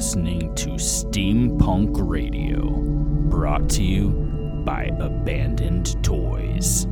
listening to Steampunk Radio, brought to you by Abandoned Toys.